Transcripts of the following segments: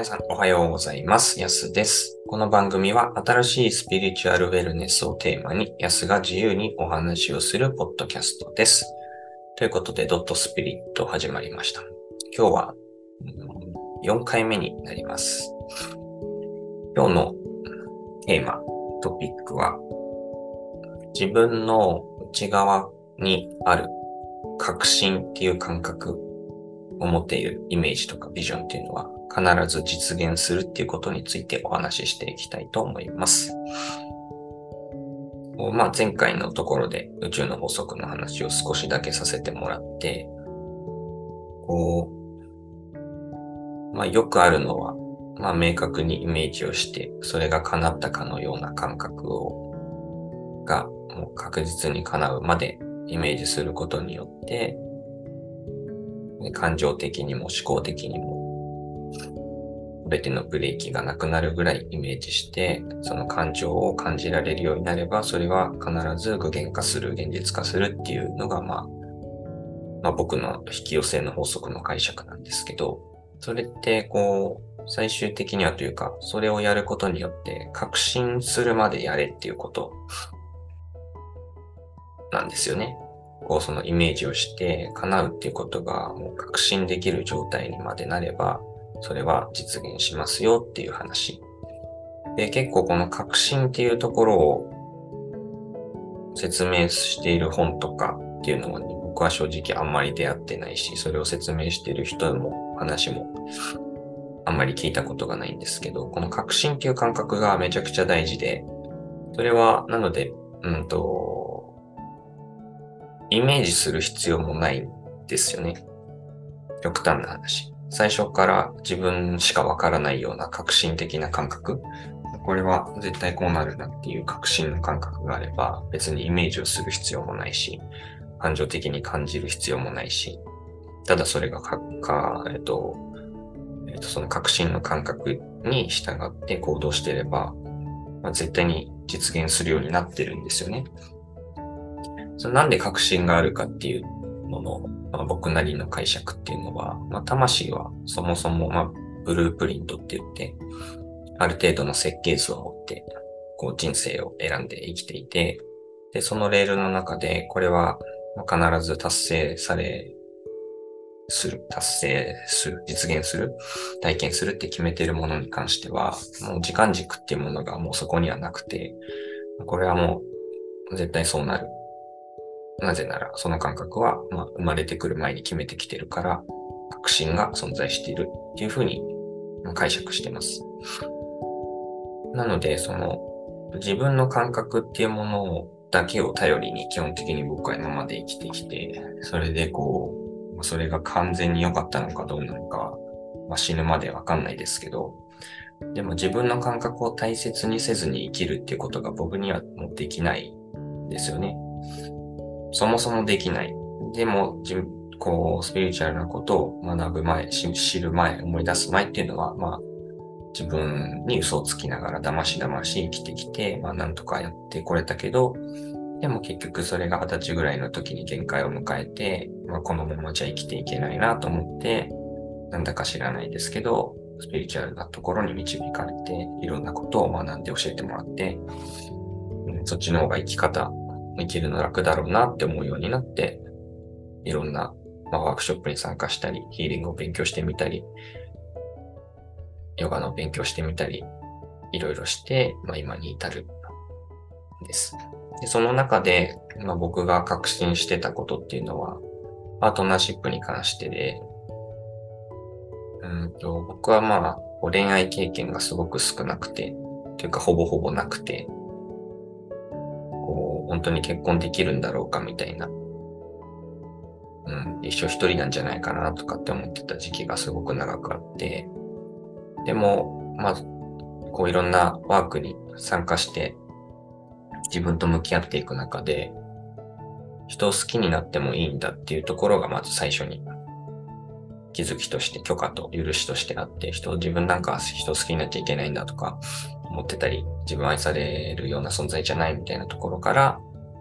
皆さんおはようございます。やすです。この番組は新しいスピリチュアルウェルネスをテーマに、やすが自由にお話をするポッドキャストです。ということで、ドットスピリット始まりました。今日は4回目になります。今日のテーマ、トピックは、自分の内側にある確信っていう感覚を持っているイメージとかビジョンっていうのは必ず実現するっていうことについてお話ししていきたいと思います。まあ、前回のところで宇宙の法則の話を少しだけさせてもらって、こう、まあ、よくあるのは、まあ、明確にイメージをして、それが叶ったかのような感覚を、が、もう確実に叶うまでイメージすることによって、感情的にも思考的にも、全てのブレーキがなくなるぐらいイメージして、その感情を感じられるようになれば、それは必ず具現化する、現実化するっていうのが、まあ、まあ僕の引き寄せの法則の解釈なんですけど、それってこう、最終的にはというか、それをやることによって、確信するまでやれっていうことなんですよね。こう、そのイメージをして叶うっていうことがもう確信できる状態にまでなれば、それは実現しますよっていう話。で、結構この確信っていうところを説明している本とかっていうのは、ね、僕は正直あんまり出会ってないし、それを説明している人も話もあんまり聞いたことがないんですけど、この確信っていう感覚がめちゃくちゃ大事で、それは、なので、うんと、イメージする必要もないんですよね。極端な話。最初から自分しかわからないような革新的な感覚。これは絶対こうなるなっていう革新の感覚があれば、別にイメージをする必要もないし、感情的に感じる必要もないし、ただそれがか、かえっと、えっと、その革新の感覚に従って行動していれば、まあ、絶対に実現するようになってるんですよね。それなんで確信があるかっていうのの、まあ、僕なりの解釈っていうのは、まあ、魂はそもそも、まあ、ブループリントって言って、ある程度の設計図を持って、こう人生を選んで生きていて、で、そのレールの中で、これは必ず達成され、する、達成する、実現する、体験するって決めてるものに関しては、もう時間軸っていうものがもうそこにはなくて、これはもう絶対そうなる。なぜなら、その感覚は、まあ、生まれてくる前に決めてきてるから、確信が存在しているっていうふうに解釈してます。なので、その、自分の感覚っていうものだけを頼りに基本的に僕は今まで生きてきて、それでこう、それが完全に良かったのかどうなのか、まあ、死ぬまでわかんないですけど、でも自分の感覚を大切にせずに生きるっていうことが僕にはもうできないんですよね。そもそもできない。でも、自こう、スピリチュアルなことを学ぶ前、知る前、思い出す前っていうのは、まあ、自分に嘘をつきながら騙し騙し生きてきて、まあ、なんとかやってこれたけど、でも結局それが二十歳ぐらいの時に限界を迎えて、まあ、このままじゃ生きていけないなと思って、なんだか知らないですけど、スピリチュアルなところに導かれて、いろんなことを学んで教えてもらって、そっちの方が生き方、生きるの楽だろうなって思うようになって、いろんな、まあ、ワークショップに参加したり、ヒーリングを勉強してみたり、ヨガの勉強してみたり、いろいろして、まあ、今に至るんです。でその中で、まあ、僕が確信してたことっていうのは、パートナーシップに関してで、うんと僕はまあ、恋愛経験がすごく少なくて、というかほぼほぼなくて、本当に結婚できるんだろうかみたいな、うん、一生一人なんじゃないかなとかって思ってた時期がすごく長くあって、でも、まあ、こういろんなワークに参加して、自分と向き合っていく中で、人を好きになってもいいんだっていうところがまず最初に気づきとして許可と許しとしてあって、人、自分なんか人好きになっちゃいけないんだとか思ってたり、自分愛されるような存在じゃないみたいなところから、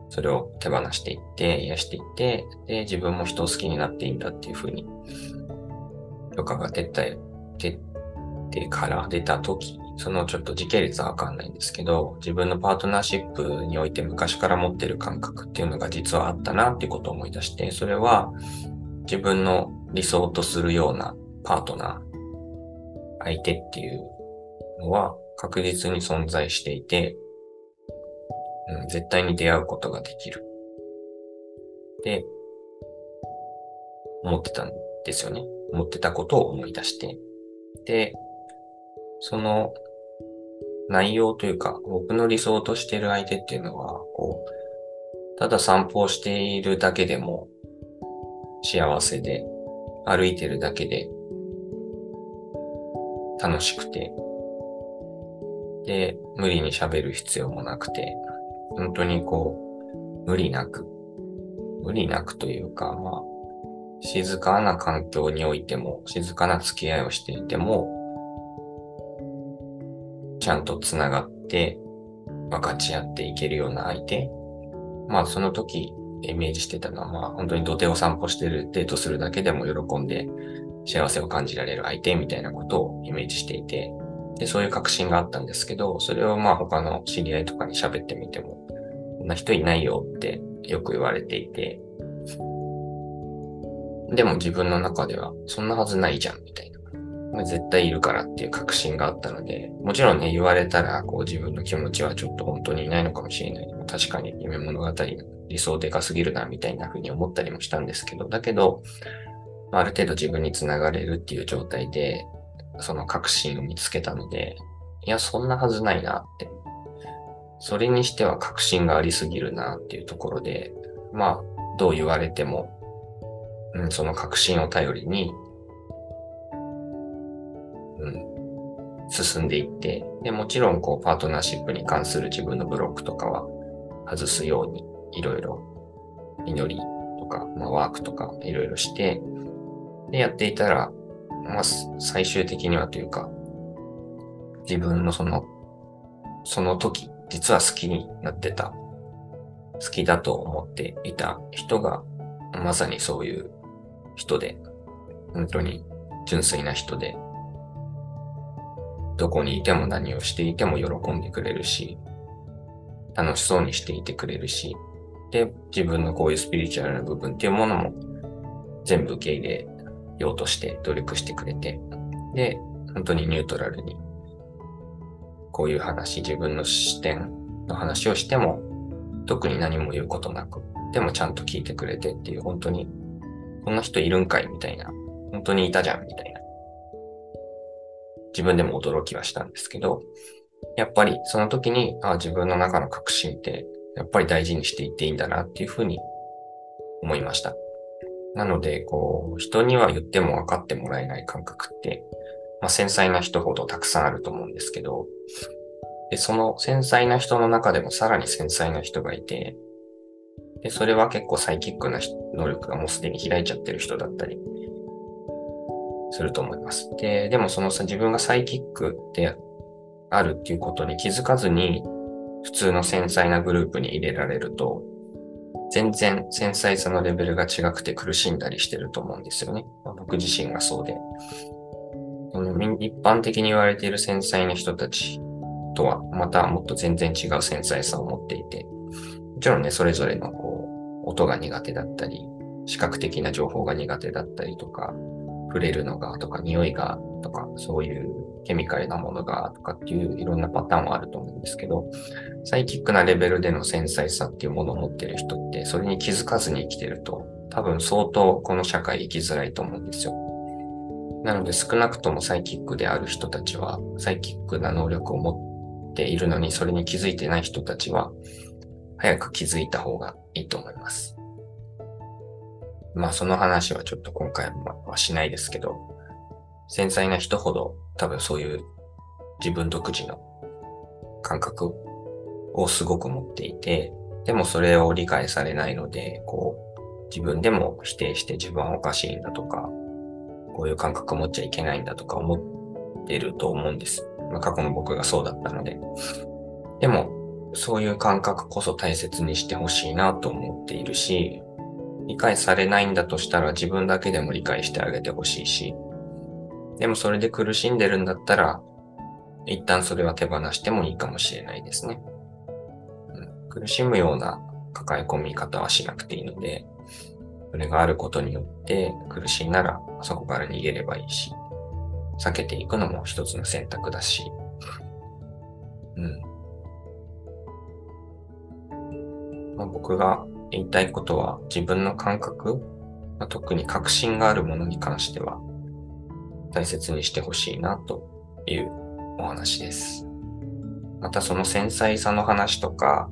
それを手放していって、癒していって、で、自分も人を好きになっていいんだっていうふうに、許可が出た、出てから出た時、そのちょっと時系列はわかんないんですけど、自分のパートナーシップにおいて昔から持ってる感覚っていうのが実はあったなっていうことを思い出して、それは自分の理想とするようなパートナー、相手っていうのは確実に存在していて、うん、絶対に出会うことができる。で、思ってたんですよね。思ってたことを思い出して。で、その内容というか、僕の理想としている相手っていうのは、こう、ただ散歩をしているだけでも幸せで、歩いてるだけで楽しくて、で、無理に喋る必要もなくて、本当にこう、無理なく、無理なくというか、まあ、静かな環境においても、静かな付き合いをしていても、ちゃんと繋がって分かち合っていけるような相手。まあその時イメージしてたのは、まあ本当に土手を散歩してるデートするだけでも喜んで幸せを感じられる相手みたいなことをイメージしていて、で、そういう確信があったんですけど、それをまあ他の知り合いとかに喋ってみても、こんな人いないよってよく言われていて、でも自分の中ではそんなはずないじゃんみたいな。絶対いるからっていう確信があったので、もちろんね、言われたら、こう自分の気持ちはちょっと本当にいないのかもしれない。確かに夢物語理想でかすぎるな、みたいな風に思ったりもしたんですけど、だけど、ある程度自分につながれるっていう状態で、その確信を見つけたので、いや、そんなはずないなって。それにしては確信がありすぎるなっていうところで、まあ、どう言われても、うん、その確信を頼りに、うん、進んでいって、で、もちろん、こう、パートナーシップに関する自分のブロックとかは外すように、いろいろ、祈りとか、まあ、ワークとか、いろいろして、で、やっていたら、まあ、最終的にはというか、自分のその、その時、実は好きになってた、好きだと思っていた人が、まさにそういう人で、本当に純粋な人で、どこにいても何をしていても喜んでくれるし、楽しそうにしていてくれるし、で、自分のこういうスピリチュアルな部分っていうものも全部受け入れようとして努力してくれて、で、本当にニュートラルに、こういう話、自分の視点の話をしても、特に何も言うことなく、でもちゃんと聞いてくれてっていう、本当に、こんな人いるんかいみたいな、本当にいたじゃんみたいな自分でも驚きはしたんですけど、やっぱりその時に、あ自分の中の確信って、やっぱり大事にしていっていいんだなっていうふうに思いました。なので、こう、人には言っても分かってもらえない感覚って、まあ、繊細な人ほどたくさんあると思うんですけど、で、その繊細な人の中でもさらに繊細な人がいて、で、それは結構サイキックな能力がもうすでに開いちゃってる人だったりすると思います。で、でもそのさ、自分がサイキックであるっていうことに気づかずに、普通の繊細なグループに入れられると、全然繊細さのレベルが違くて苦しんだりしてると思うんですよね。ま僕自身がそうで。一般的に言われている繊細な人たちとは、またもっと全然違う繊細さを持っていて、もちろんね、それぞれのこう音が苦手だったり、視覚的な情報が苦手だったりとか、触れるのがとか、匂いがとか、そういうケミカルなものがとかっていういろんなパターンはあると思うんですけど、サイキックなレベルでの繊細さっていうものを持ってる人って、それに気づかずに生きてると、多分相当この社会生きづらいと思うんですよ。なので少なくともサイキックである人たちは、サイキックな能力を持っているのに、それに気づいてない人たちは、早く気づいた方がいいと思います。まあその話はちょっと今回はしないですけど、繊細な人ほど多分そういう自分独自の感覚をすごく持っていて、でもそれを理解されないので、こう、自分でも否定して自分はおかしいんだとか、こういう感覚持っちゃいけないんだとか思ってると思うんです。まあ、過去の僕がそうだったので。でも、そういう感覚こそ大切にしてほしいなと思っているし、理解されないんだとしたら自分だけでも理解してあげてほしいし、でもそれで苦しんでるんだったら、一旦それは手放してもいいかもしれないですね。うん、苦しむような抱え込み方はしなくていいので、それがあることによって苦しいならそこから逃げればいいし、避けていくのも一つの選択だし、うん。まあ、僕が言いたいことは自分の感覚、まあ、特に確信があるものに関しては大切にしてほしいなというお話です。またその繊細さの話とか、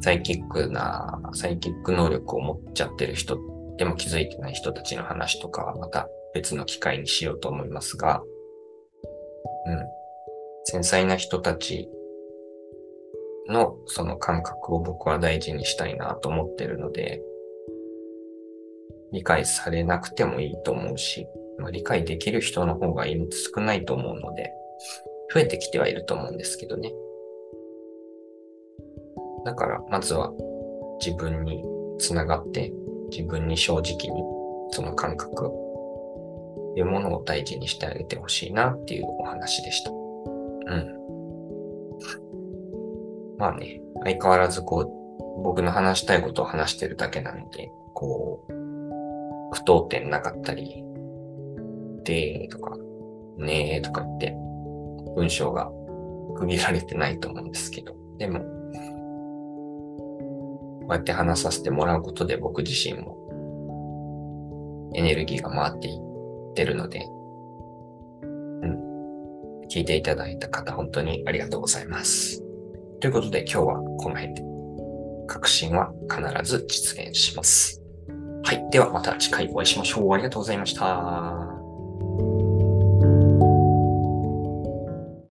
サイキックな、サイキック能力を持っちゃってる人でも気づいてない人たちの話とかはまた別の機会にしようと思いますが、うん。繊細な人たちのその感覚を僕は大事にしたいなと思ってるので、理解されなくてもいいと思うし、まあ、理解できる人の方が少ないと思うので、増えてきてはいると思うんですけどね。だから、まずは自分につながって、自分に正直にその感覚いうものを大事にしてあげてほしいなっていうお話でした。うん。まあね、相変わらずこう、僕の話したいことを話してるだけなので、こう、不当点なかったり、でとか、ねーとか言って、文章が区切られてないと思うんですけど、でも、こうやって話させてもらうことで僕自身もエネルギーが回っていってるので、うん。聞いていただいた方、本当にありがとうございます。ということで今日はこの辺で。確信は必ず実現します。はい。ではまた次回お会いしましょう。ありがとうございました。